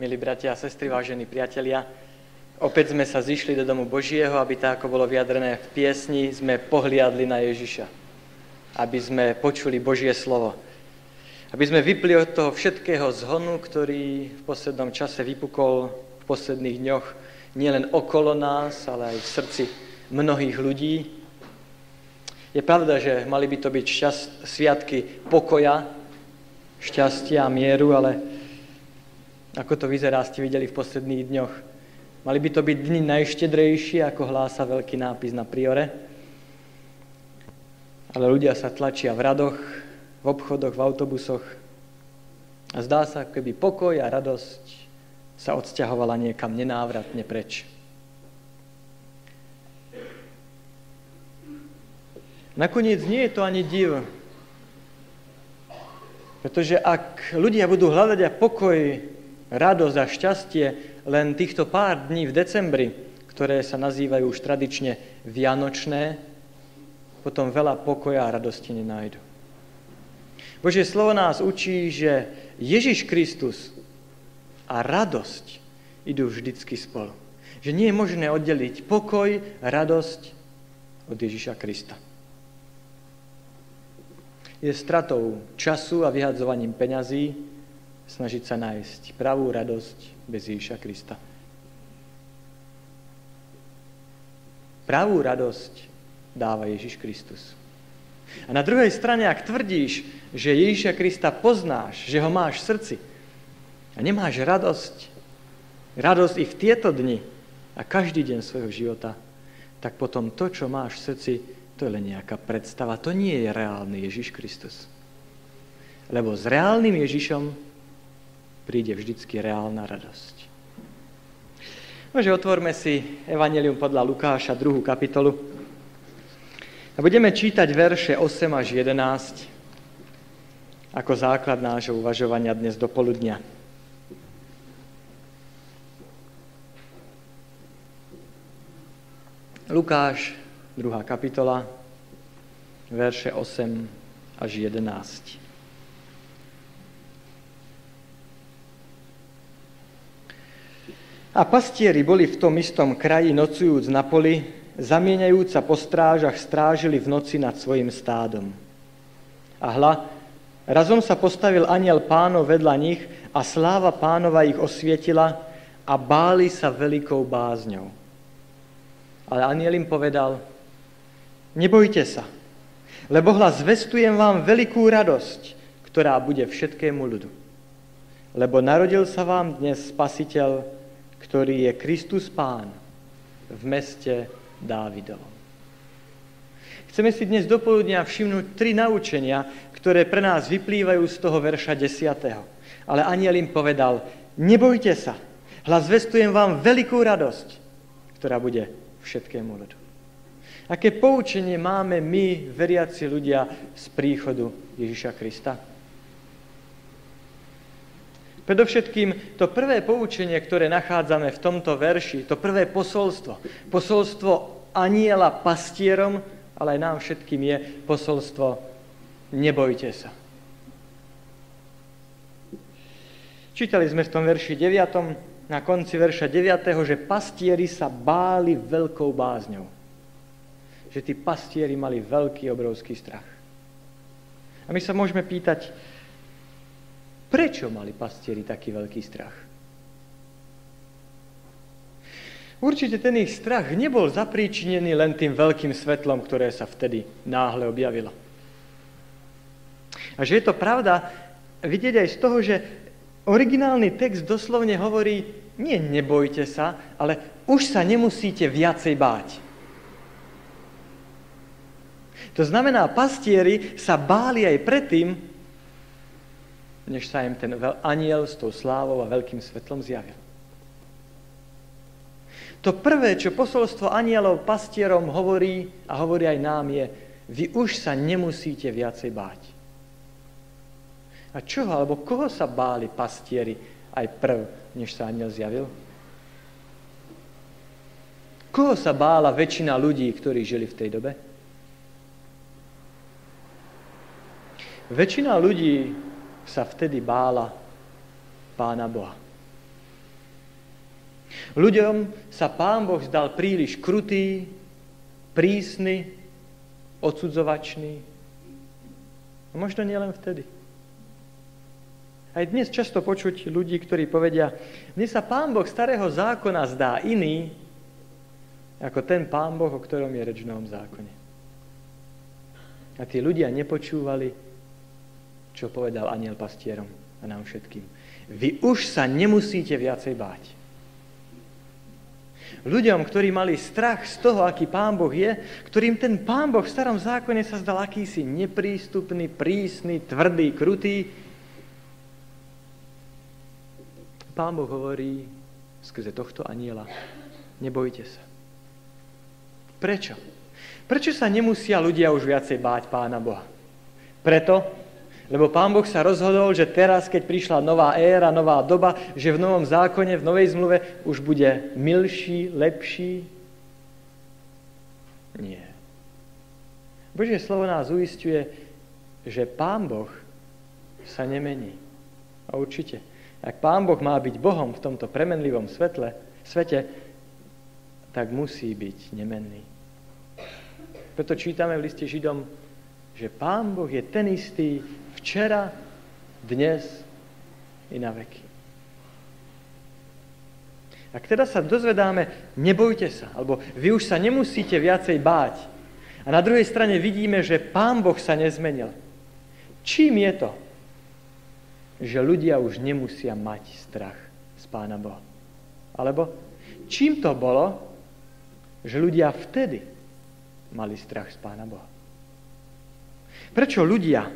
Milí bratia a sestry, vážení priatelia, opäť sme sa zišli do domu Božieho, aby tak, ako bolo vyjadrené v piesni, sme pohliadli na Ježiša. Aby sme počuli Božie slovo. Aby sme vypli od toho všetkého zhonu, ktorý v poslednom čase vypukol v posledných dňoch nielen okolo nás, ale aj v srdci mnohých ľudí. Je pravda, že mali by to byť šťast, sviatky pokoja, šťastia a mieru, ale ako to vyzerá, ste videli v posledných dňoch. Mali by to byť dni najštedrejšie, ako hlása veľký nápis na priore. Ale ľudia sa tlačia v radoch, v obchodoch, v autobusoch. A zdá sa, keby pokoj a radosť sa odsťahovala niekam nenávratne preč. Nakoniec nie je to ani div, pretože ak ľudia budú hľadať a pokoj radosť a šťastie len týchto pár dní v decembri, ktoré sa nazývajú už tradične vianočné, potom veľa pokoja a radosti nenájdu. Božie slovo nás učí, že Ježiš Kristus a radosť idú vždycky spolu. Že nie je možné oddeliť pokoj, radosť od Ježiša Krista. Je stratou času a vyhadzovaním peňazí, snažiť sa nájsť pravú radosť bez Ježiša Krista. Pravú radosť dáva Ježiš Kristus. A na druhej strane, ak tvrdíš, že Ježiša Krista poznáš, že ho máš v srdci a nemáš radosť, radosť i v tieto dni a každý deň svojho života, tak potom to, čo máš v srdci, to je len nejaká predstava. To nie je reálny Ježiš Kristus. Lebo s reálnym Ježišom príde vždycky reálna radosť. Nože otvorme si Evangelium podľa Lukáša, druhú kapitolu. A budeme čítať verše 8 až 11 ako základ nášho uvažovania dnes do poludnia. Lukáš, druhá kapitola, verše 8 až 11. A pastieri boli v tom istom kraji nocujúc na poli, zamieňajúc sa po strážach, strážili v noci nad svojim stádom. A hla, razom sa postavil aniel pánov vedľa nich a sláva pánova ich osvietila a báli sa veľkou bázňou. Ale aniel im povedal, nebojte sa, lebo hlas zvestujem vám veľkú radosť, ktorá bude všetkému ľudu. Lebo narodil sa vám dnes spasiteľ, ktorý je Kristus Pán v meste Dávidovom. Chceme si dnes dopoludnia všimnúť tri naučenia, ktoré pre nás vyplývajú z toho verša 10. Ale aniel im povedal, nebojte sa, hlas vestujem vám veľkú radosť, ktorá bude všetkému ľudu. Aké poučenie máme my, veriaci ľudia, z príchodu Ježiša Krista? Predovšetkým to prvé poučenie, ktoré nachádzame v tomto verši, to prvé posolstvo, posolstvo aniela pastierom, ale aj nám všetkým je posolstvo nebojte sa. Čítali sme v tom verši 9, na konci verša 9, že pastieri sa báli veľkou bázňou. Že tí pastieri mali veľký, obrovský strach. A my sa môžeme pýtať, Prečo mali pastieri taký veľký strach? Určite ten ich strach nebol zapríčinený len tým veľkým svetlom, ktoré sa vtedy náhle objavilo. A že je to pravda, vidieť aj z toho, že originálny text doslovne hovorí, nie nebojte sa, ale už sa nemusíte viacej báť. To znamená, pastieri sa báli aj predtým, než sa im ten aniel s tou slávou a veľkým svetlom zjavil. To prvé, čo posolstvo anielov pastierom hovorí a hovorí aj nám je, vy už sa nemusíte viacej báť. A čoho, alebo koho sa báli pastieri aj prv, než sa aniel zjavil? Koho sa bála väčšina ľudí, ktorí žili v tej dobe? Väčšina ľudí sa vtedy bála Pána Boha. Ľuďom sa pán Boh zdal príliš krutý, prísny, odsudzovačný. A možno nie len vtedy. Aj dnes často počuť ľudí, ktorí povedia, mne sa pán Boh starého zákona zdá iný, ako ten pán Boh, o ktorom je reč v novom zákone. A tí ľudia nepočúvali, čo povedal aniel pastierom a nám všetkým. Vy už sa nemusíte viacej báť. Ľuďom, ktorí mali strach z toho, aký pán Boh je, ktorým ten pán Boh v starom zákone sa zdal akýsi neprístupný, prísny, tvrdý, krutý, Pán Boh hovorí skrze tohto aniela, nebojte sa. Prečo? Prečo sa nemusia ľudia už viacej báť Pána Boha? Preto, lebo Pán Boh sa rozhodol, že teraz, keď prišla nová éra, nová doba, že v novom zákone, v novej zmluve už bude milší, lepší? Nie. Božie slovo nás uistuje, že Pán Boh sa nemení. A určite ak Pán Boh má byť Bohom v tomto premenlivom svetle, svete, tak musí byť nemenný. Preto čítame v liste Židom, že Pán Boh je ten istý včera, dnes i na veky. Ak teda sa dozvedáme, nebojte sa, alebo vy už sa nemusíte viacej báť. A na druhej strane vidíme, že Pán Boh sa nezmenil. Čím je to? že ľudia už nemusia mať strach z Pána Boha. Alebo čím to bolo, že ľudia vtedy mali strach z Pána Boha? Prečo ľudia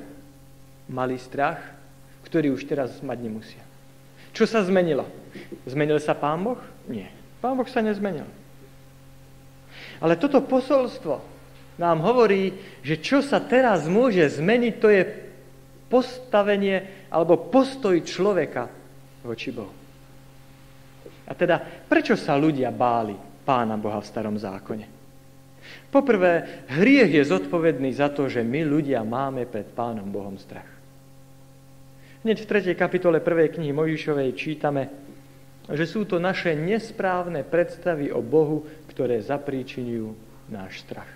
mali strach, ktorý už teraz mať nemusia? Čo sa zmenilo? Zmenil sa Pán Boh? Nie. Pán Boh sa nezmenil. Ale toto posolstvo nám hovorí, že čo sa teraz môže zmeniť, to je postavenie alebo postoj človeka voči Bohu. A teda, prečo sa ľudia báli Pána Boha v starom zákone? Poprvé, hriech je zodpovedný za to, že my ľudia máme pred Pánom Bohom strach. Hneď v 3. kapitole 1. knihy Možišovej čítame, že sú to naše nesprávne predstavy o Bohu, ktoré zapríčinujú náš strach.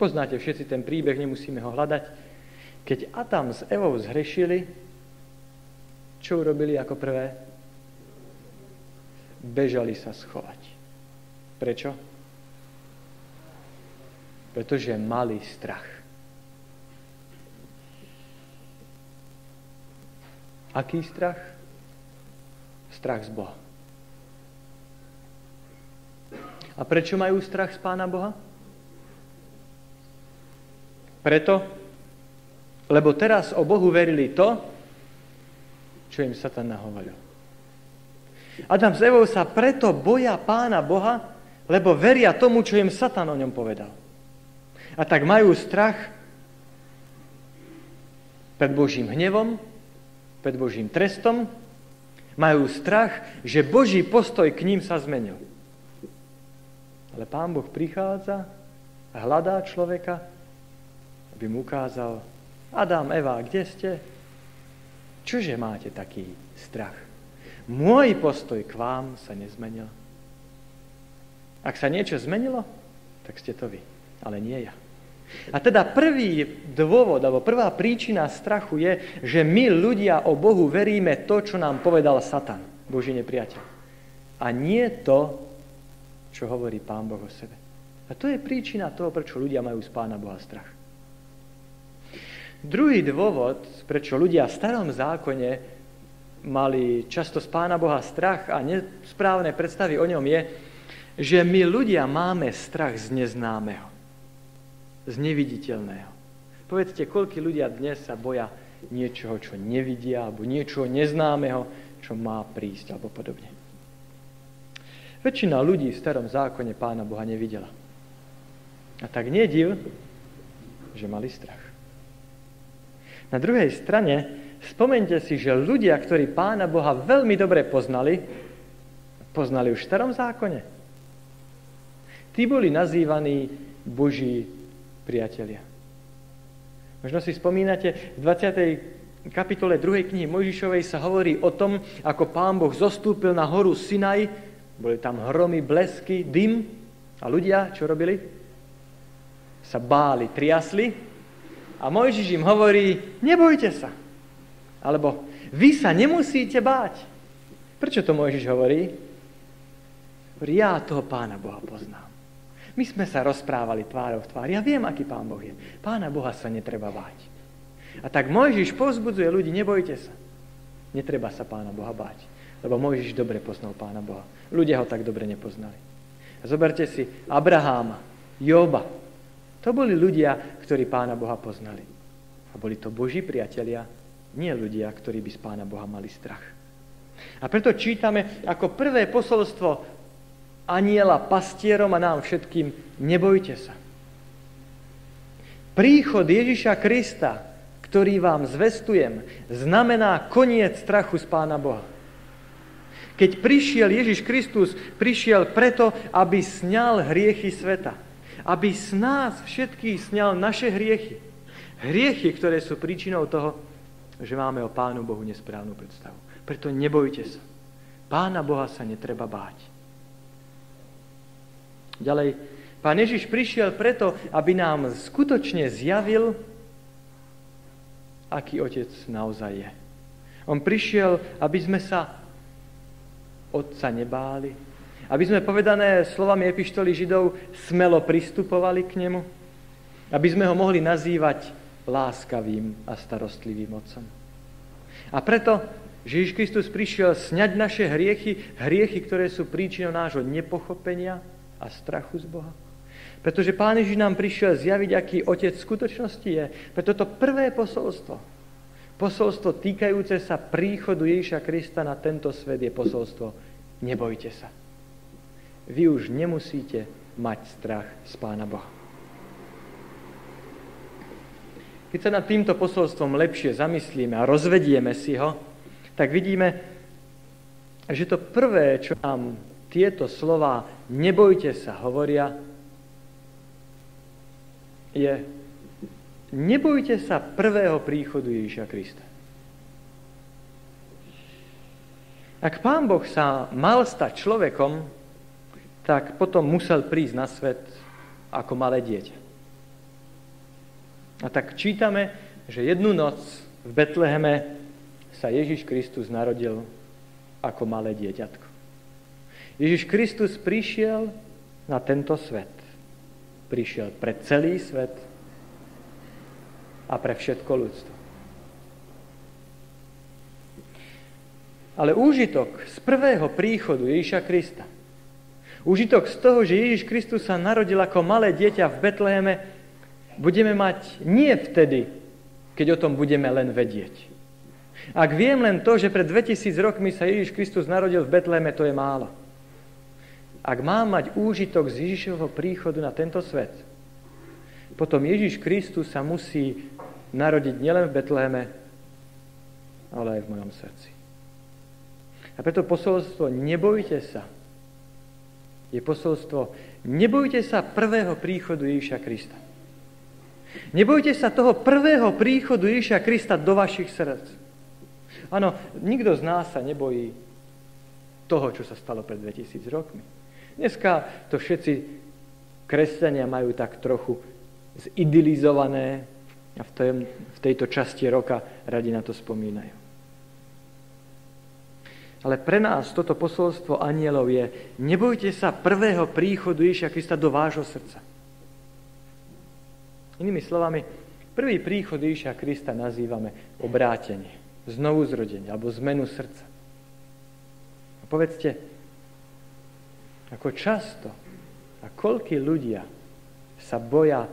Poznáte všetci ten príbeh, nemusíme ho hľadať. Keď Adam s Evou zhrešili, čo urobili ako prvé? Bežali sa schovať. Prečo? Pretože mali strach. Aký strach? Strach z Boha. A prečo majú strach z Pána Boha? Preto, lebo teraz o Bohu verili to, čo im Satan nahovoril. Adam s Evou sa preto boja pána Boha, lebo veria tomu, čo im Satan o ňom povedal. A tak majú strach pred Božím hnevom, pred Božím trestom, majú strach, že Boží postoj k ním sa zmenil. Ale Pán Boh prichádza a hľadá človeka, aby mu ukázal, Adam, Eva, kde ste? Čože máte taký strach? Môj postoj k vám sa nezmenil. Ak sa niečo zmenilo, tak ste to vy, ale nie ja. A teda prvý dôvod, alebo prvá príčina strachu je, že my ľudia o Bohu veríme to, čo nám povedal Satan, Boží nepriateľ. A nie to, čo hovorí Pán Boh o sebe. A to je príčina toho, prečo ľudia majú z Pána Boha strach. Druhý dôvod, prečo ľudia v starom zákone mali často z Pána Boha strach a nesprávne predstavy o ňom je, že my ľudia máme strach z neznámeho, z neviditeľného. Povedzte, koľko ľudia dnes sa boja niečoho, čo nevidia, alebo niečoho neznámeho, čo má prísť, alebo podobne. Väčšina ľudí v starom zákone Pána Boha nevidela. A tak nediv, že mali strach. Na druhej strane, spomente si, že ľudia, ktorí Pána Boha veľmi dobre poznali, poznali už v starom zákone. Tí boli nazývaní Boží priatelia. Možno si spomínate, v 20. kapitole 2. knihy Mojžišovej sa hovorí o tom, ako pán Boh zostúpil na horu Sinaj Boli tam hromy, blesky, dym a ľudia, čo robili? Sa báli, triasli a Mojžiš im hovorí, nebojte sa. Alebo vy sa nemusíte báť. Prečo to Mojžiš hovorí? Ja toho pána Boha poznám. My sme sa rozprávali tvárov v tvár. Ja viem, aký pán Boh je. Pána Boha sa netreba báť. A tak Mojžiš povzbudzuje ľudí, nebojte sa. Netreba sa pána Boha báť. Lebo Mojžiš dobre poznal pána Boha. Ľudia ho tak dobre nepoznali. A zoberte si Abraháma, Joba. To boli ľudia, ktorí pána Boha poznali. A boli to Boží priatelia, nie ľudia, ktorí by z pána Boha mali strach. A preto čítame ako prvé posolstvo aniela pastierom a nám všetkým, nebojte sa. Príchod Ježiša Krista, ktorý vám zvestujem, znamená koniec strachu z Pána Boha. Keď prišiel Ježiš Kristus, prišiel preto, aby sňal hriechy sveta. Aby z nás všetkých sňal naše hriechy. Hriechy, ktoré sú príčinou toho, že máme o Pánu Bohu nesprávnu predstavu. Preto nebojte sa. Pána Boha sa netreba báť. Ďalej, pán Ježiš prišiel preto, aby nám skutočne zjavil, aký otec naozaj je. On prišiel, aby sme sa otca nebáli, aby sme povedané slovami epištoly Židov smelo pristupovali k nemu, aby sme ho mohli nazývať láskavým a starostlivým otcom. A preto, Ježiš Kristus prišiel sňať naše hriechy, hriechy, ktoré sú príčinou nášho nepochopenia, a strachu z Boha. Pretože Pán Ježiš nám prišiel zjaviť, aký Otec v skutočnosti je. Preto to prvé posolstvo, posolstvo týkajúce sa príchodu Ježiša Krista na tento svet je posolstvo nebojte sa. Vy už nemusíte mať strach z Pána Boha. Keď sa nad týmto posolstvom lepšie zamyslíme a rozvedieme si ho, tak vidíme, že to prvé, čo nám tieto slova nebojte sa hovoria, je nebojte sa prvého príchodu Ježiša Krista. Ak pán Boh sa mal stať človekom, tak potom musel prísť na svet ako malé dieťa. A tak čítame, že jednu noc v Betleheme sa Ježiš Kristus narodil ako malé dieťatko. Ježiš Kristus prišiel na tento svet. Prišiel pre celý svet a pre všetko ľudstvo. Ale úžitok z prvého príchodu Ježiša Krista, úžitok z toho, že Ježiš Kristus sa narodil ako malé dieťa v Betleheme, budeme mať nie vtedy, keď o tom budeme len vedieť. Ak viem len to, že pred 2000 rokmi sa Ježiš Kristus narodil v Betleheme, to je málo ak má mať úžitok z Ježišovho príchodu na tento svet, potom Ježiš Kristus sa musí narodiť nielen v Betleheme, ale aj v mojom srdci. A preto posolstvo nebojte sa je posolstvo nebojte sa prvého príchodu Ježiša Krista. Nebojte sa toho prvého príchodu Ježiša Krista do vašich srdc. Áno, nikto z nás sa nebojí toho, čo sa stalo pred 2000 rokmi. Dneska to všetci kresťania majú tak trochu zidylizované a v, tej, v tejto časti roka radi na to spomínajú. Ale pre nás toto posolstvo anielov je, nebojte sa prvého príchodu Ježiša Krista do vášho srdca. Inými slovami, prvý príchod Ježiša Krista nazývame obrátenie, znovu zrodenie alebo zmenu srdca. A povedzte, ako často a koľký ľudia sa boja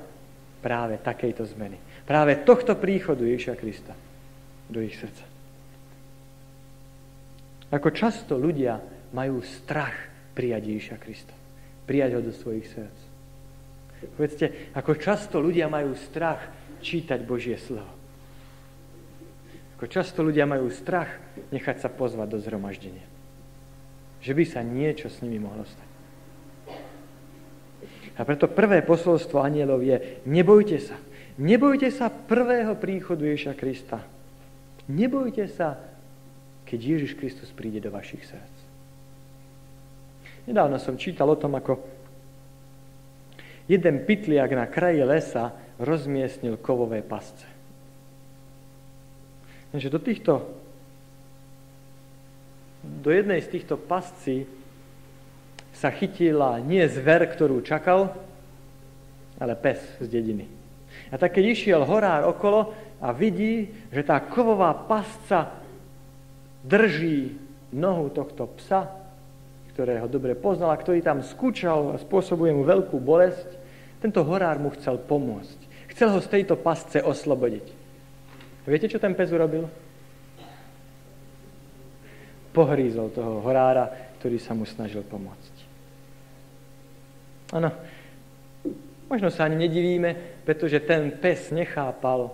práve takejto zmeny. Práve tohto príchodu Ježiša Krista do ich srdca. Ako často ľudia majú strach prijať Ježiša Krista. Prijať ho do svojich srdc. Povedzte, ako často ľudia majú strach čítať Božie slovo. Ako často ľudia majú strach nechať sa pozvať do zhromaždenia. Že by sa niečo s nimi mohlo stať. A preto prvé posolstvo anielov je, nebojte sa. Nebojte sa prvého príchodu Ježiša Krista. Nebojte sa, keď Ježiš Kristus príde do vašich srdc. Nedávno som čítal o tom, ako jeden pytliak na kraji lesa rozmiestnil kovové pasce. Takže do týchto do jednej z týchto pascí sa chytila nie zver, ktorú čakal, ale pes z dediny. A tak keď išiel horár okolo a vidí, že tá kovová pasca drží nohu tohto psa, ktorého dobre poznal a ktorý tam skúčal a spôsobuje mu veľkú bolesť, tento horár mu chcel pomôcť. Chcel ho z tejto pasce oslobodiť. Viete, čo ten pes urobil? Pohrízol toho horára, ktorý sa mu snažil pomôcť. Áno, možno sa ani nedivíme, pretože ten pes nechápal,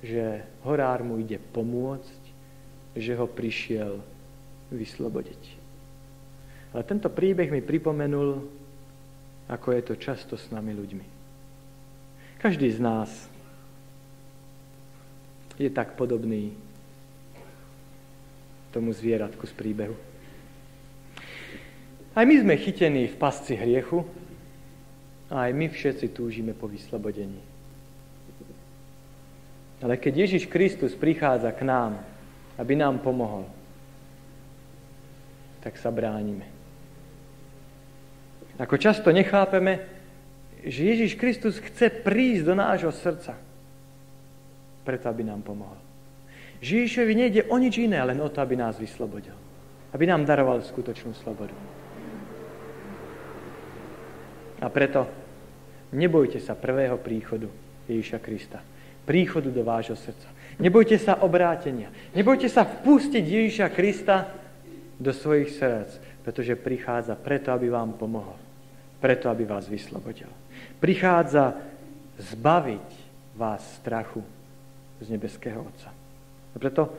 že horár mu ide pomôcť, že ho prišiel vyslobodiť. Ale tento príbeh mi pripomenul, ako je to často s nami ľuďmi. Každý z nás je tak podobný tomu zvieratku z príbehu. Aj my sme chytení v pasci hriechu a aj my všetci túžime po vyslobodení. Ale keď Ježiš Kristus prichádza k nám, aby nám pomohol, tak sa bránime. Ako často nechápeme, že Ježiš Kristus chce prísť do nášho srdca, preto aby nám pomohol. Že Ježišovi nejde o nič iné, len o to, aby nás vyslobodil. Aby nám daroval skutočnú slobodu. A preto nebojte sa prvého príchodu Ježiša Krista. Príchodu do vášho srdca. Nebojte sa obrátenia. Nebojte sa vpustiť Ježiša Krista do svojich srdc, pretože prichádza preto, aby vám pomohol. Preto, aby vás vyslobodil. Prichádza zbaviť vás strachu z nebeského Otca. A preto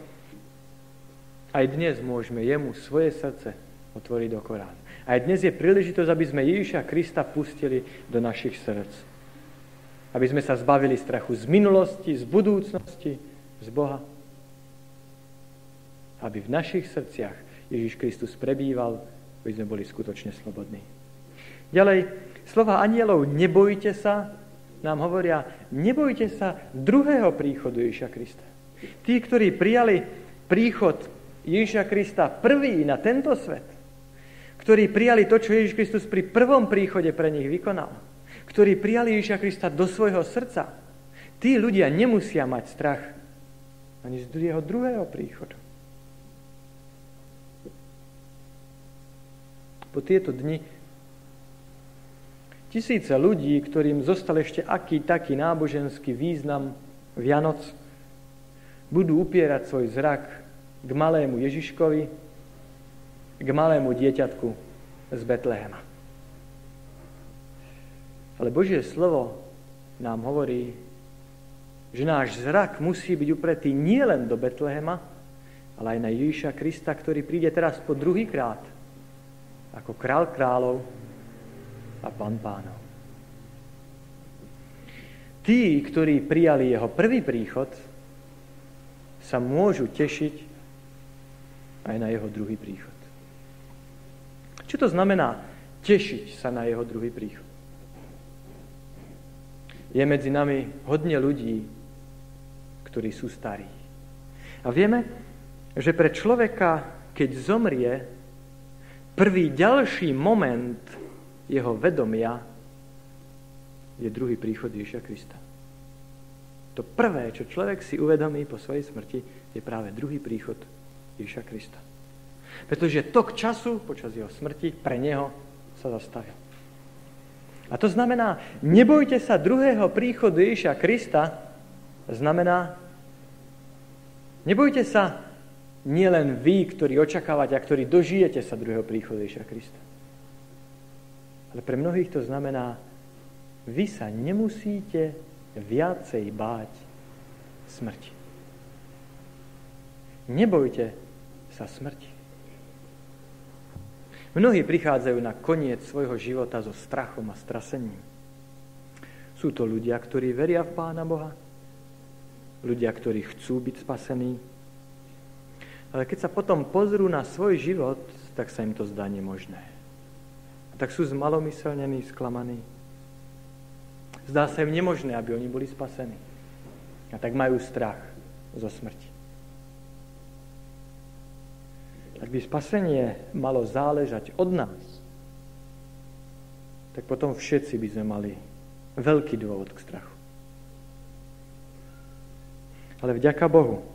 aj dnes môžeme jemu svoje srdce otvoriť do Koránu. Aj dnes je príležitosť, aby sme Ježiša Krista pustili do našich srdc. Aby sme sa zbavili strachu z minulosti, z budúcnosti, z Boha. Aby v našich srdciach Ježiš Kristus prebýval, aby sme boli skutočne slobodní. Ďalej, slova anielov nebojte sa, nám hovoria, nebojte sa druhého príchodu Ježiša Krista. Tí, ktorí prijali príchod Ježiša Krista prvý na tento svet, ktorí prijali to, čo Ježiš Kristus pri prvom príchode pre nich vykonal, ktorí prijali Ježiša Krista do svojho srdca, tí ľudia nemusia mať strach ani z jeho druhého príchodu. Po tieto dni tisíce ľudí, ktorým zostal ešte aký taký náboženský význam Vianoc, budú upierať svoj zrak k malému Ježiškovi, k malému dieťatku z Betlehema. Ale Božie slovo nám hovorí, že náš zrak musí byť upretý nielen do Betlehema, ale aj na Ježiša Krista, ktorý príde teraz po druhý krát ako král kráľov a pán pánov. Tí, ktorí prijali jeho prvý príchod, sa môžu tešiť aj na jeho druhý príchod. Čo to znamená tešiť sa na jeho druhý príchod? Je medzi nami hodne ľudí, ktorí sú starí. A vieme, že pre človeka, keď zomrie, prvý ďalší moment jeho vedomia je druhý príchod Ježiša Krista. To prvé, čo človek si uvedomí po svojej smrti, je práve druhý príchod Ježiša Krista. Pretože tok času počas jeho smrti pre neho sa zastavil. A to znamená, nebojte sa druhého príchodu Ježiša Krista, znamená, Nebojte sa nielen vy, ktorí očakávate a ktorí dožijete sa druhého príchodu Ježiša Krista. Ale pre mnohých to znamená, vy sa nemusíte viacej báť smrti. Nebojte sa smrti. Mnohí prichádzajú na koniec svojho života so strachom a strasením. Sú to ľudia, ktorí veria v Pána Boha, ľudia, ktorí chcú byť spasení. Ale keď sa potom pozrú na svoj život, tak sa im to zdá nemožné. A tak sú zmalomyselnení, sklamaní. Zdá sa im nemožné, aby oni boli spasení. A tak majú strach zo smrti. Ak by spasenie malo záležať od nás, tak potom všetci by sme mali veľký dôvod k strachu. Ale vďaka Bohu,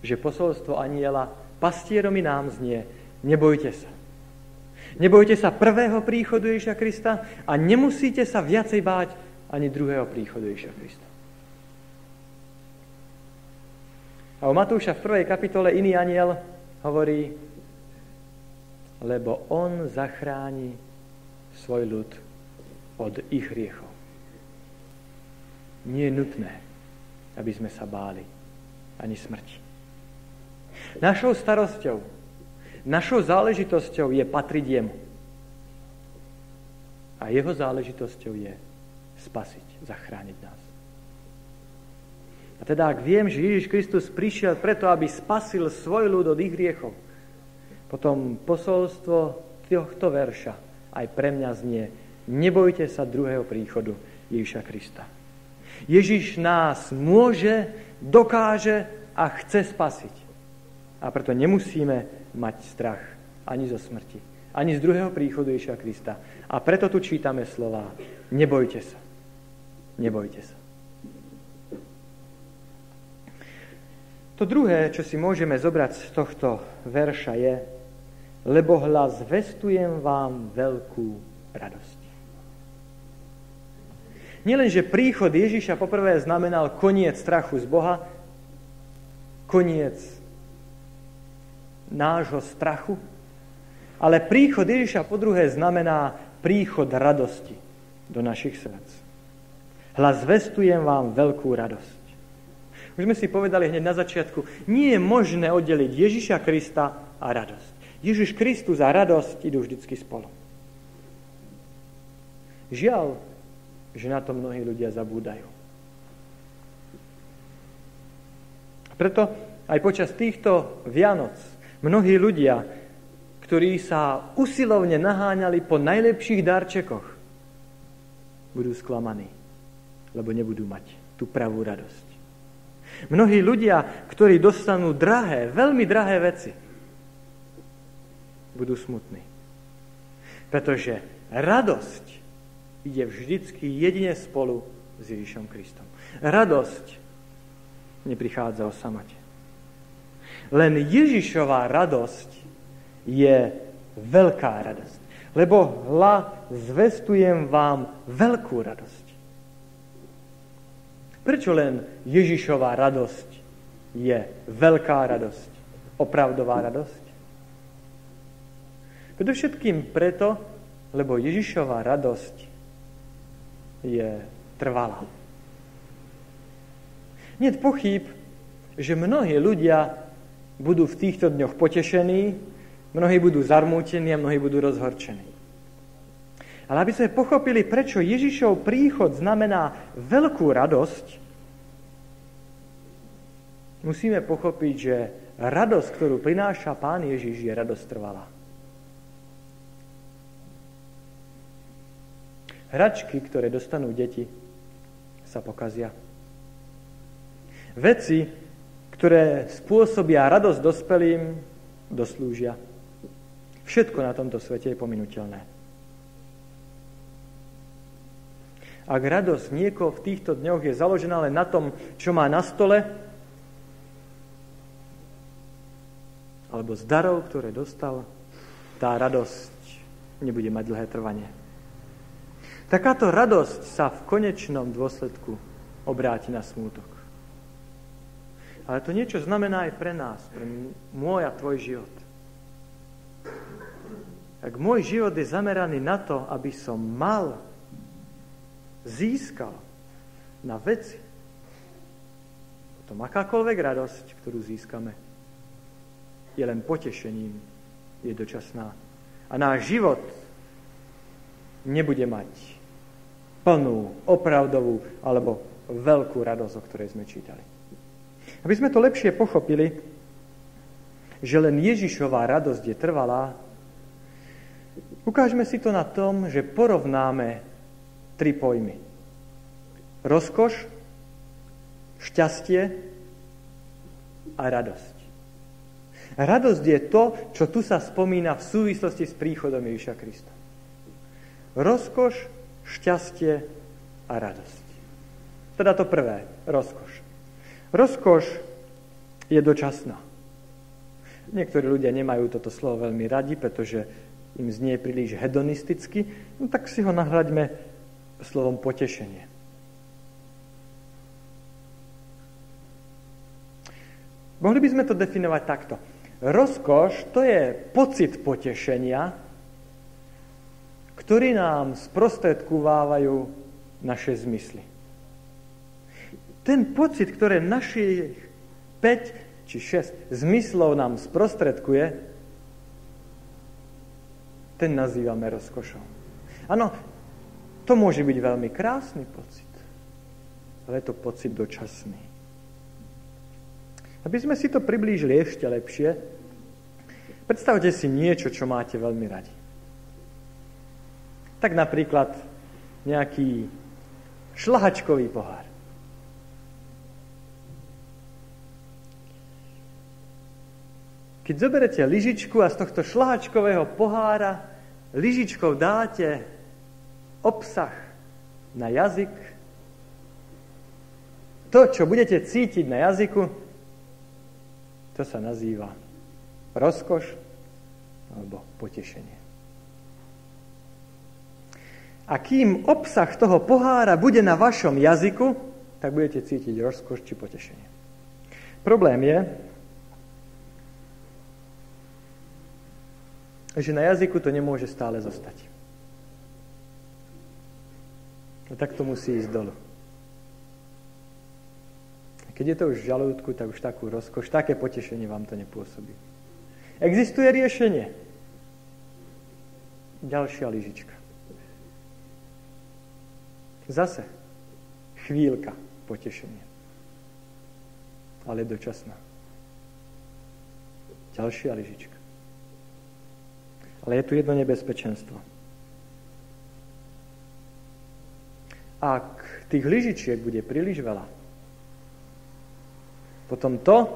že posolstvo aniela pastieromi nám znie, nebojte sa. Nebojte sa prvého príchodu Ježiša Krista a nemusíte sa viacej báť ani druhého príchodu Ježiša Krista. A u Matúša v prvej kapitole iný aniel hovorí, lebo on zachráni svoj ľud od ich hriechov. Nie je nutné, aby sme sa báli ani smrti. Našou starosťou, našou záležitosťou je patriť jemu. A jeho záležitosťou je spasiť, zachrániť nás. A teda, ak viem, že Ježiš Kristus prišiel preto, aby spasil svoj ľud od ich hriechov, potom posolstvo tohto verša aj pre mňa znie, nebojte sa druhého príchodu Ježiša Krista. Ježiš nás môže, dokáže a chce spasiť. A preto nemusíme mať strach ani zo smrti, ani z druhého príchodu Ježiša Krista. A preto tu čítame slova, nebojte sa, nebojte sa. To druhé, čo si môžeme zobrať z tohto verša je, lebo hlas vestujem vám veľkú radosť. Nielen, že príchod Ježiša poprvé znamenal koniec strachu z Boha, koniec nášho strachu, ale príchod Ježiša po druhé znamená príchod radosti do našich srdc. Hlas vestujem vám veľkú radosť. Už sme si povedali hneď na začiatku, nie je možné oddeliť Ježiša Krista a radosť. Ježiš Kristus a radosť idú vždycky spolu. Žiaľ, že na to mnohí ľudia zabúdajú. Preto aj počas týchto Vianoc mnohí ľudia, ktorí sa usilovne naháňali po najlepších darčekoch, budú sklamaní, lebo nebudú mať tú pravú radosť. Mnohí ľudia, ktorí dostanú drahé, veľmi drahé veci, budú smutní. Pretože radosť ide vždycky jedine spolu s Ježišom Kristom. Radosť neprichádza o samate. Len Ježišová radosť je veľká radosť. Lebo hla zvestujem vám veľkú radosť. Prečo len Ježišová radosť je veľká radosť, opravdová radosť? Predovšetkým preto, lebo Ježišová radosť je trvalá. Nie pochyb, že mnohí ľudia budú v týchto dňoch potešení, mnohí budú zarmútení a mnohí budú rozhorčení. Ale aby sme pochopili, prečo Ježišov príchod znamená veľkú radosť, musíme pochopiť, že radosť, ktorú prináša Pán Ježiš, je radosť trvalá. Hračky, ktoré dostanú deti, sa pokazia. Veci, ktoré spôsobia radosť dospelým, doslúžia. Všetko na tomto svete je pominuteľné. Ak radosť niekoho v týchto dňoch je založená len na tom, čo má na stole, alebo z darov, ktoré dostal, tá radosť nebude mať dlhé trvanie. Takáto radosť sa v konečnom dôsledku obráti na smútok. Ale to niečo znamená aj pre nás, pre môj a tvoj život. Ak môj život je zameraný na to, aby som mal, získal na veci, potom akákoľvek radosť, ktorú získame, je len potešením, je dočasná. A náš život nebude mať plnú, opravdovú alebo veľkú radosť, o ktorej sme čítali. Aby sme to lepšie pochopili, že len Ježišová radosť je trvalá, Ukážeme si to na tom, že porovnáme tri pojmy. Rozkoš, šťastie a radosť. Radosť je to, čo tu sa spomína v súvislosti s príchodom Ježiša Krista. Rozkoš, šťastie a radosť. Teda to prvé, rozkoš. Rozkoš je dočasná. Niektorí ľudia nemajú toto slovo veľmi radi, pretože im znie príliš hedonisticky, no tak si ho nahľaďme slovom potešenie. Mohli by sme to definovať takto. Rozkoš to je pocit potešenia, ktorý nám sprostredkovávajú naše zmysly. Ten pocit, ktoré našich 5 či 6 zmyslov nám sprostredkuje, ten nazývame rozkošou. Áno, to môže byť veľmi krásny pocit, ale je to pocit dočasný. Aby sme si to priblížili ešte lepšie, predstavte si niečo, čo máte veľmi radi. Tak napríklad nejaký šlahačkový pohár. Keď zoberete lyžičku a z tohto šlahačkového pohára lyžičkou dáte obsah na jazyk, to, čo budete cítiť na jazyku, to sa nazýva rozkoš alebo potešenie. A kým obsah toho pohára bude na vašom jazyku, tak budete cítiť rozkoš či potešenie. Problém je, že na jazyku to nemôže stále zostať. A tak to musí ísť dolu. A keď je to už v žalúdku, tak už takú rozkoš, také potešenie vám to nepôsobí. Existuje riešenie. Ďalšia lyžička. Zase chvíľka potešenia. Ale dočasná. Ďalšia lyžička. Ale je tu jedno nebezpečenstvo. Ak tých lyžičiek bude príliš veľa, potom to,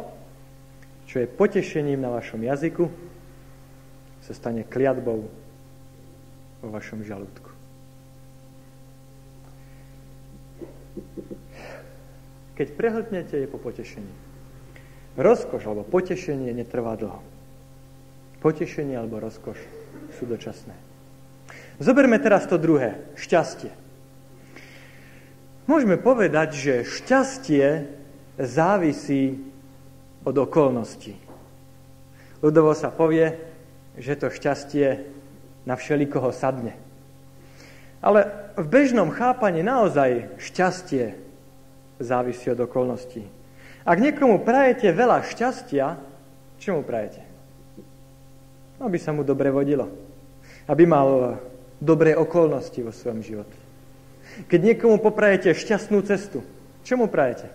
čo je potešením na vašom jazyku, sa stane kliatbou vo vašom žalúdku. Keď prehltnete, je po potešení. Rozkoš alebo potešenie netrvá dlho. Potešenie alebo rozkoš sú dočasné. Zoberme teraz to druhé, šťastie. Môžeme povedať, že šťastie závisí od okolností. Ľudovo sa povie, že to šťastie na všelikoho sadne. Ale v bežnom chápaní naozaj šťastie závisí od okolností. Ak niekomu prajete veľa šťastia, čo mu prajete? Aby sa mu dobre vodilo. Aby mal dobré okolnosti vo svojom živote. Keď niekomu poprajete šťastnú cestu, čo mu prajete?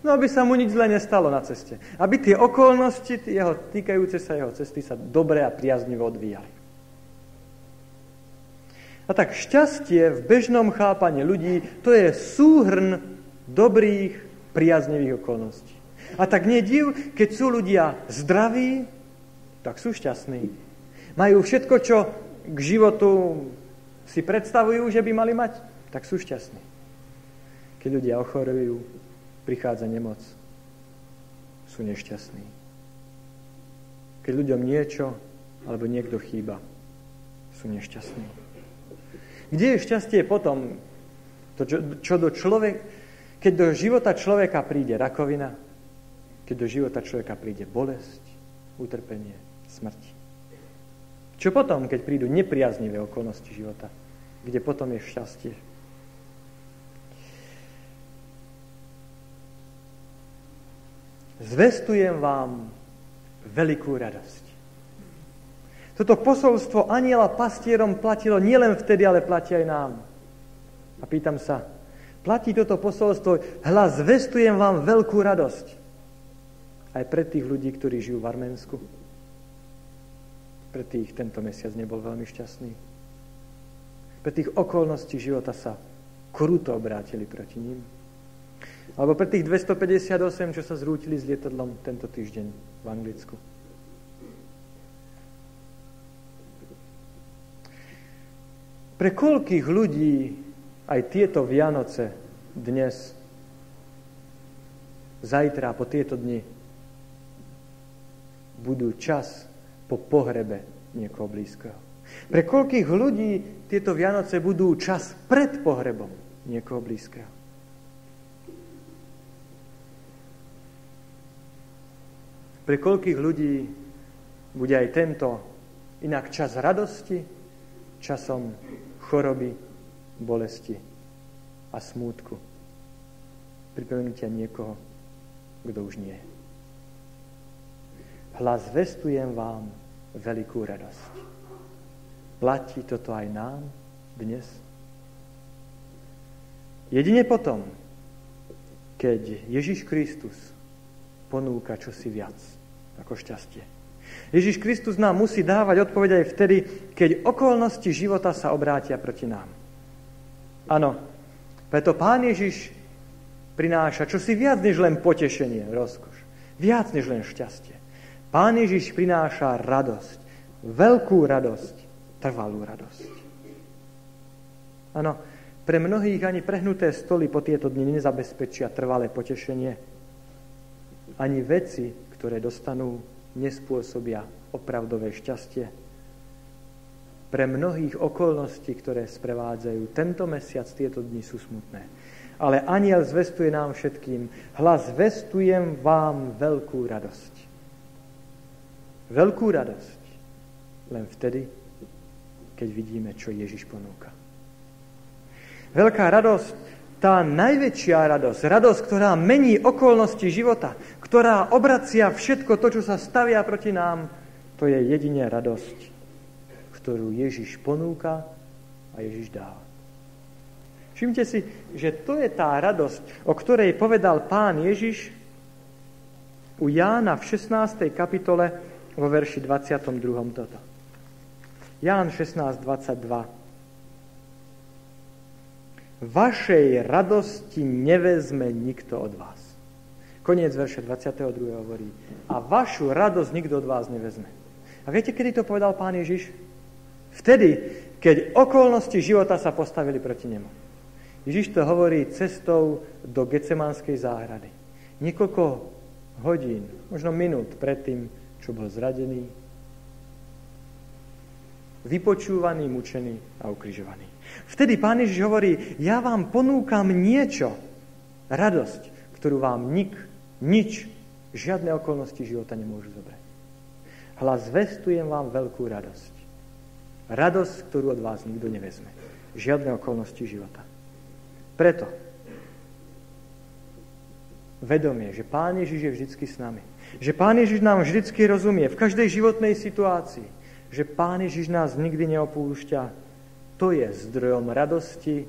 No, aby sa mu nič zle nestalo na ceste. Aby tie okolnosti jeho, týkajúce sa jeho cesty sa dobre a priaznivo odvíjali. A tak šťastie v bežnom chápaní ľudí to je súhrn dobrých, priaznivých okolností. A tak nediv, keď sú ľudia zdraví, tak sú šťastní. Majú všetko, čo k životu si predstavujú, že by mali mať, tak sú šťastní. Keď ľudia ochorujú, prichádza nemoc, sú nešťastní. Keď ľuďom niečo alebo niekto chýba, sú nešťastní. Kde je šťastie potom, to, čo, čo do človek, keď do života človeka príde rakovina, keď do života človeka príde bolesť, utrpenie, smrť. Čo potom, keď prídu nepriaznivé okolnosti života, kde potom je šťastie? Zvestujem vám veľkú radosť. Toto posolstvo aniela pastierom platilo nielen vtedy, ale platí aj nám. A pýtam sa, platí toto posolstvo, hlas, zvestujem vám veľkú radosť aj pre tých ľudí, ktorí žijú v Arménsku. Pre tých tento mesiac nebol veľmi šťastný. Pre tých okolností života sa kruto obrátili proti ním. Alebo pre tých 258, čo sa zrútili s lietadlom tento týždeň v Anglicku. Pre koľkých ľudí aj tieto Vianoce dnes, zajtra, po tieto dni budú čas po pohrebe niekoho blízkeho. Pre koľkých ľudí tieto Vianoce budú čas pred pohrebom niekoho blízkeho. Pre koľkých ľudí bude aj tento inak čas radosti, časom choroby, bolesti a smútku. Pripomenutia niekoho, kto už nie je hlas vestujem vám veľkú radosť. Platí toto aj nám dnes? Jedine potom, keď Ježiš Kristus ponúka čosi viac ako šťastie. Ježiš Kristus nám musí dávať odpoveď aj vtedy, keď okolnosti života sa obrátia proti nám. Áno, preto Pán Ježiš prináša čosi viac než len potešenie, rozkoš. Viac než len šťastie. Pán Ježiš prináša radosť, veľkú radosť, trvalú radosť. Áno, pre mnohých ani prehnuté stoly po tieto dni nezabezpečia trvalé potešenie. Ani veci, ktoré dostanú, nespôsobia opravdové šťastie. Pre mnohých okolností, ktoré sprevádzajú tento mesiac, tieto dni sú smutné. Ale aniel zvestuje nám všetkým, hlas vestujem vám veľkú radosť veľkú radosť len vtedy, keď vidíme, čo Ježiš ponúka. Veľká radosť, tá najväčšia radosť, radosť, ktorá mení okolnosti života, ktorá obracia všetko to, čo sa stavia proti nám, to je jedine radosť, ktorú Ježiš ponúka a Ježiš dáva. Všimte si, že to je tá radosť, o ktorej povedal pán Ježiš u Jána v 16. kapitole vo verši 22. toto. Ján 16, 22. Vašej radosti nevezme nikto od vás. Koniec verša 22. hovorí. A vašu radosť nikto od vás nevezme. A viete, kedy to povedal pán Ježiš? Vtedy, keď okolnosti života sa postavili proti nemu. Ježiš to hovorí cestou do Gecemanskej záhrady. Niekoľko hodín, možno minút predtým, čo bol zradený, vypočúvaný, mučený a ukrižovaný. Vtedy Pán Ježiš hovorí, ja vám ponúkam niečo, radosť, ktorú vám nik, nič, žiadne okolnosti života nemôžu zobrať. Hlas vestujem vám veľkú radosť. Radosť, ktorú od vás nikto nevezme. Žiadne okolnosti života. Preto vedomie, že Pán Ježiš je vždy s nami. Že Pán Ježiš nám vždycky rozumie v každej životnej situácii. Že Pán Ježiš nás nikdy neopúšťa. To je zdrojom radosti,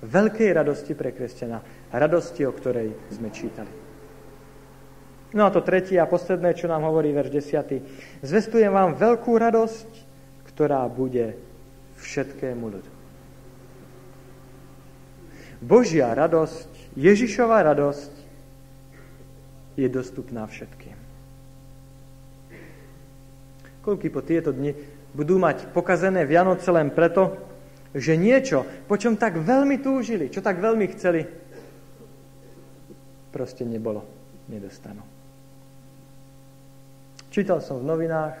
veľkej radosti pre kresťana. Radosti, o ktorej sme čítali. No a to tretie a posledné, čo nám hovorí verš 10. Zvestujem vám veľkú radosť, ktorá bude všetkému ľudu. Božia radosť, Ježišova radosť je dostupná všetkým. Koľky po tieto dni budú mať pokazené Vianoce len preto, že niečo, po čom tak veľmi túžili, čo tak veľmi chceli, proste nebolo, nedostanú. Čítal som v novinách,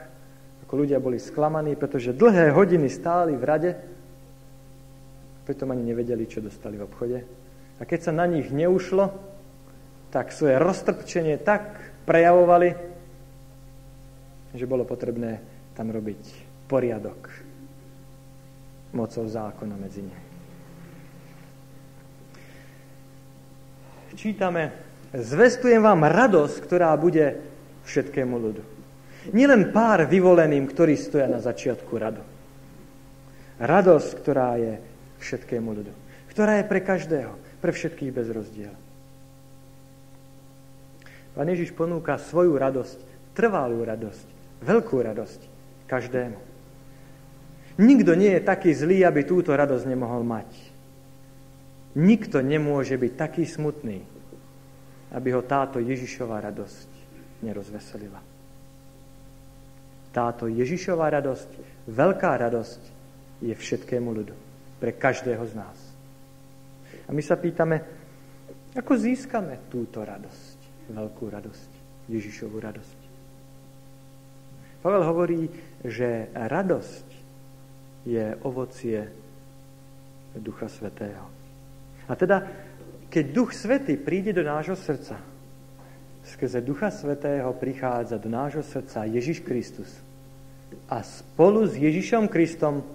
ako ľudia boli sklamaní, pretože dlhé hodiny stáli v rade, preto ani nevedeli, čo dostali v obchode. A keď sa na nich neušlo, tak svoje roztrpčenie tak prejavovali, že bolo potrebné tam robiť poriadok mocou zákona medzi nimi. Čítame, zvestujem vám radosť, ktorá bude všetkému ľudu. Nielen pár vyvoleným, ktorí stoja na začiatku radu. Radosť, ktorá je všetkému ľudu. Ktorá je pre každého, pre všetkých bez rozdielu. Pán Ježiš ponúka svoju radosť, trvalú radosť, veľkú radosť Každému. Nikto nie je taký zlý, aby túto radosť nemohol mať. Nikto nemôže byť taký smutný, aby ho táto Ježišová radosť nerozveselila. Táto Ježišová radosť, veľká radosť, je všetkému ľudu, pre každého z nás. A my sa pýtame, ako získame túto radosť, veľkú radosť, Ježišovú radosť. Pavel hovorí, že radosť je ovocie Ducha Svetého. A teda, keď Duch Svetý príde do nášho srdca, skrze Ducha Svetého prichádza do nášho srdca Ježiš Kristus. A spolu s Ježišom Kristom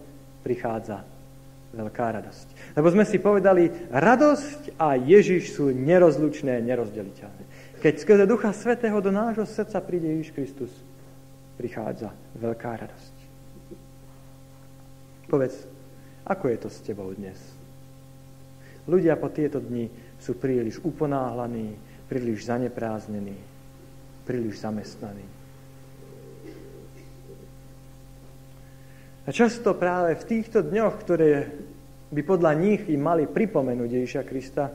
prichádza veľká radosť. Lebo sme si povedali, radosť a Ježiš sú nerozlučné, nerozdeliteľné. Keď skrze Ducha Svetého do nášho srdca príde Ježiš Kristus, prichádza veľká radosť. Povedz, ako je to s tebou dnes? Ľudia po tieto dni sú príliš uponáhlaní, príliš zanepráznení, príliš zamestnaní. A často práve v týchto dňoch, ktoré by podľa nich im mali pripomenúť Ježiša Krista,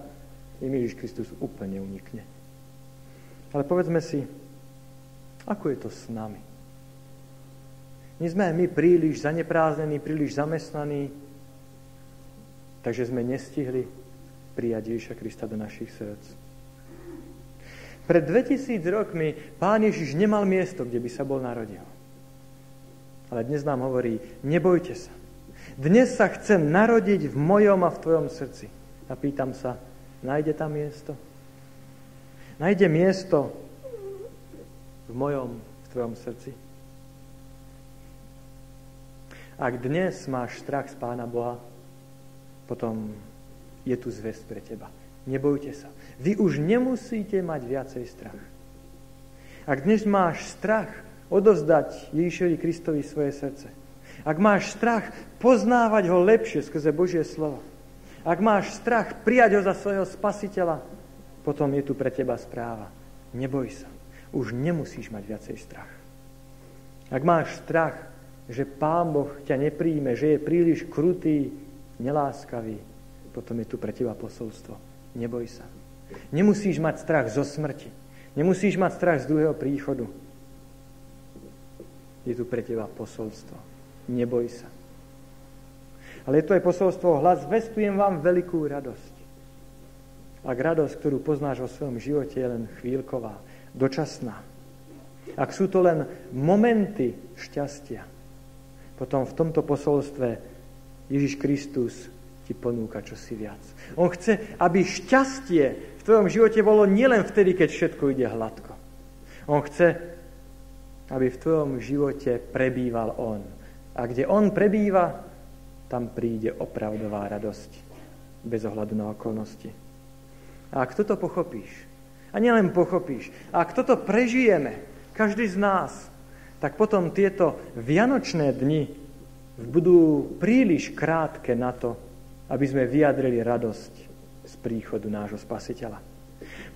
im Ježiš Kristus úplne unikne. Ale povedzme si, ako je to s nami? Nie sme my príliš zanepráznení, príliš zamestnaní, takže sme nestihli prijať Ježiša Krista do našich srdc. Pred 2000 rokmi pán Ježiš nemal miesto, kde by sa bol narodil. Ale dnes nám hovorí, nebojte sa. Dnes sa chcem narodiť v mojom a v tvojom srdci. A pýtam sa, nájde tam miesto? Nájde miesto v mojom, v tvojom srdci? Ak dnes máš strach z Pána Boha, potom je tu zväzť pre teba. Nebojte sa. Vy už nemusíte mať viacej strach. Ak dnes máš strach odovzdať Ježišovi Kristovi svoje srdce, ak máš strach poznávať ho lepšie skrze Božie slovo, ak máš strach prijať ho za svojho spasiteľa, potom je tu pre teba správa. Neboj sa. Už nemusíš mať viacej strach. Ak máš strach, že Pán Boh ťa nepríjme, že je príliš krutý, neláskavý, potom je tu pre teba posolstvo. Neboj sa. Nemusíš mať strach zo smrti. Nemusíš mať strach z druhého príchodu. Je tu pre teba posolstvo. Neboj sa. Ale je to aj posolstvo hlas, vestujem vám veľkú radosť. Ak radosť, ktorú poznáš vo svojom živote, je len chvíľková, dočasná. Ak sú to len momenty šťastia, potom v tomto posolstve Ježiš Kristus ti ponúka čosi viac. On chce, aby šťastie v tvojom živote bolo nielen vtedy, keď všetko ide hladko. On chce, aby v tvojom živote prebýval On. A kde On prebýva, tam príde opravdová radosť, bez ohľadu na okolnosti. A ak toto pochopíš, a nielen pochopíš, a ak toto prežijeme, každý z nás, tak potom tieto vianočné dni budú príliš krátke na to, aby sme vyjadrili radosť z príchodu nášho spasiteľa.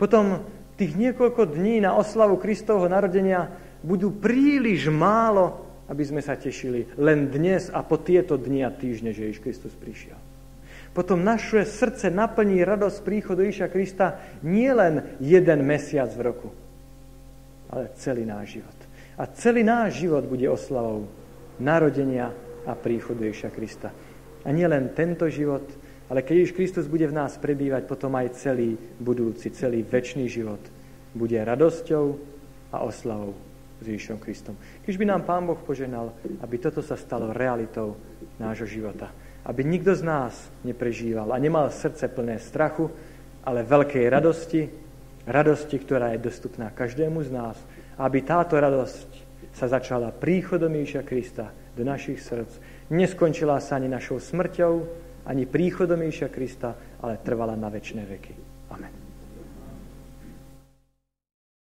Potom tých niekoľko dní na oslavu Kristovho narodenia budú príliš málo, aby sme sa tešili len dnes a po tieto dni a týždne, že Ježiš Kristus prišiel. Potom naše srdce naplní radosť príchodu Ježiša Krista nie len jeden mesiac v roku, ale celý náš život. A celý náš život bude oslavou narodenia a príchodu Ježiša Krista. A nie len tento život, ale keď Ježiš Kristus bude v nás prebývať, potom aj celý budúci, celý väčší život bude radosťou a oslavou s Ježišom Kristom. Keď by nám Pán Boh poženal, aby toto sa stalo realitou nášho života. Aby nikto z nás neprežíval a nemal srdce plné strachu, ale veľkej radosti, radosti, ktorá je dostupná každému z nás. Aby táto radosť sa začala príchodom Ježiša Krista do našich srdc, neskončila sa ani našou smrťou, ani príchodom Ježiša Krista, ale trvala na väčšie veky. Amen.